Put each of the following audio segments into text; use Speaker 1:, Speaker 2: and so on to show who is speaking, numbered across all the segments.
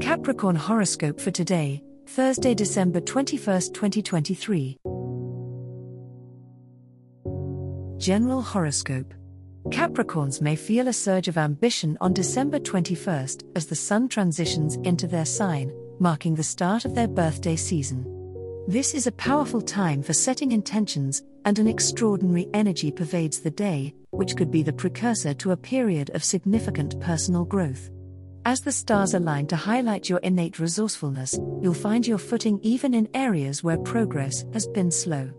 Speaker 1: Capricorn horoscope for today, Thursday, December 21st, 2023. General horoscope. Capricorns may feel a surge of ambition on December 21st as the sun transitions into their sign, marking the start of their birthday season. This is a powerful time for setting intentions, and an extraordinary energy pervades the day, which could be the precursor to a period of significant personal growth. As the stars align to highlight your innate resourcefulness, you'll find your footing even in areas where progress has been slow.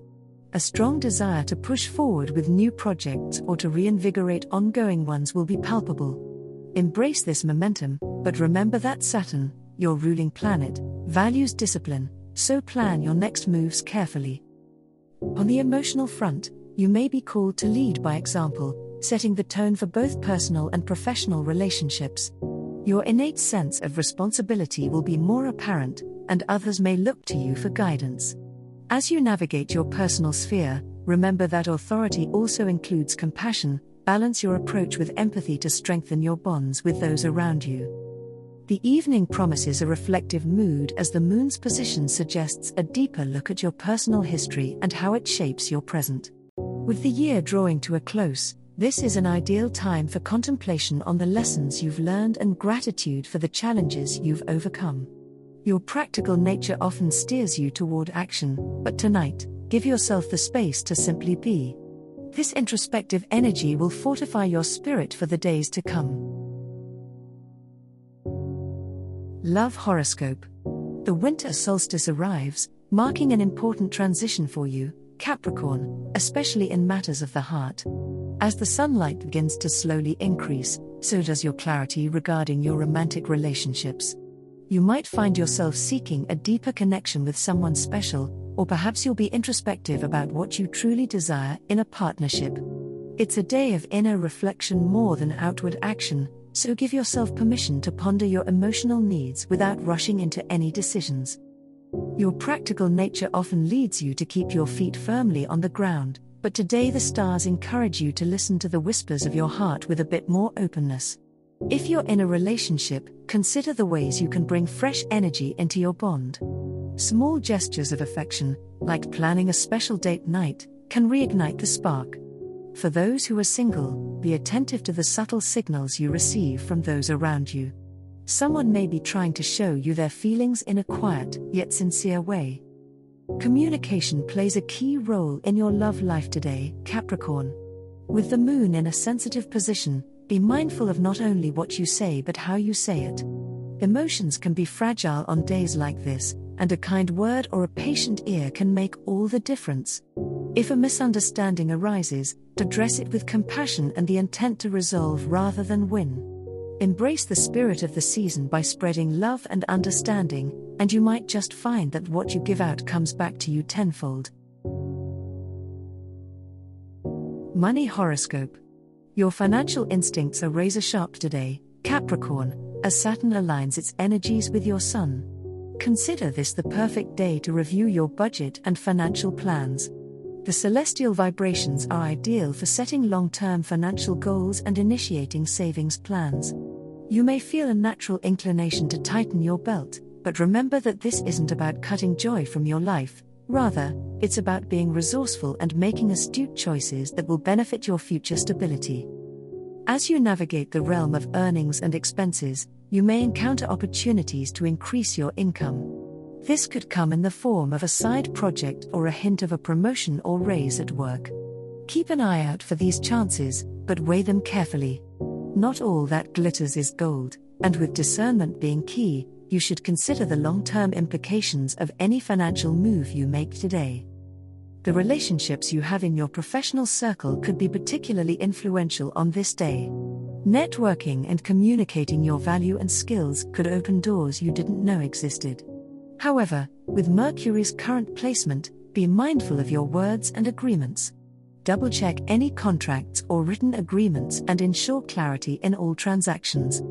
Speaker 1: A strong desire to push forward with new projects or to reinvigorate ongoing ones will be palpable. Embrace this momentum, but remember that Saturn, your ruling planet, values discipline, so plan your next moves carefully. On the emotional front, you may be called to lead by example, setting the tone for both personal and professional relationships. Your innate sense of responsibility will be more apparent, and others may look to you for guidance. As you navigate your personal sphere, remember that authority also includes compassion, balance your approach with empathy to strengthen your bonds with those around you. The evening promises a reflective mood as the moon's position suggests a deeper look at your personal history and how it shapes your present. With the year drawing to a close, this is an ideal time for contemplation on the lessons you've learned and gratitude for the challenges you've overcome. Your practical nature often steers you toward action, but tonight, give yourself the space to simply be. This introspective energy will fortify your spirit for the days to come. Love Horoscope The winter solstice arrives, marking an important transition for you, Capricorn, especially in matters of the heart. As the sunlight begins to slowly increase, so does your clarity regarding your romantic relationships. You might find yourself seeking a deeper connection with someone special, or perhaps you'll be introspective about what you truly desire in a partnership. It's a day of inner reflection more than outward action, so give yourself permission to ponder your emotional needs without rushing into any decisions. Your practical nature often leads you to keep your feet firmly on the ground, but today the stars encourage you to listen to the whispers of your heart with a bit more openness. If you're in a relationship, consider the ways you can bring fresh energy into your bond. Small gestures of affection, like planning a special date night, can reignite the spark. For those who are single, be attentive to the subtle signals you receive from those around you. Someone may be trying to show you their feelings in a quiet, yet sincere way. Communication plays a key role in your love life today, Capricorn. With the moon in a sensitive position, be mindful of not only what you say but how you say it. Emotions can be fragile on days like this, and a kind word or a patient ear can make all the difference. If a misunderstanding arises, address it with compassion and the intent to resolve rather than win. Embrace the spirit of the season by spreading love and understanding, and you might just find that what you give out comes back to you tenfold. Money Horoscope Your financial instincts are razor sharp today, Capricorn, as Saturn aligns its energies with your Sun. Consider this the perfect day to review your budget and financial plans. The celestial vibrations are ideal for setting long term financial goals and initiating savings plans. You may feel a natural inclination to tighten your belt, but remember that this isn't about cutting joy from your life, rather, it's about being resourceful and making astute choices that will benefit your future stability. As you navigate the realm of earnings and expenses, you may encounter opportunities to increase your income. This could come in the form of a side project or a hint of a promotion or raise at work. Keep an eye out for these chances, but weigh them carefully. Not all that glitters is gold, and with discernment being key, you should consider the long term implications of any financial move you make today. The relationships you have in your professional circle could be particularly influential on this day. Networking and communicating your value and skills could open doors you didn't know existed. However, with Mercury's current placement, be mindful of your words and agreements. Double check any contracts or written agreements and ensure clarity in all transactions.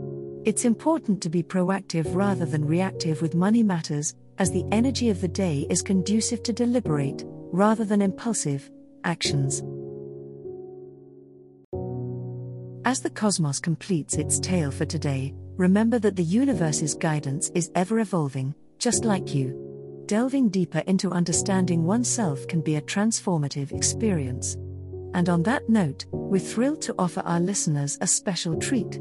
Speaker 1: It's important to be proactive rather than reactive with money matters, as the energy of the day is conducive to deliberate, rather than impulsive, actions. As the cosmos completes its tale for today, remember that the universe's guidance is ever evolving, just like you. Delving deeper into understanding oneself can be a transformative experience. And on that note, we're thrilled to offer our listeners a special treat.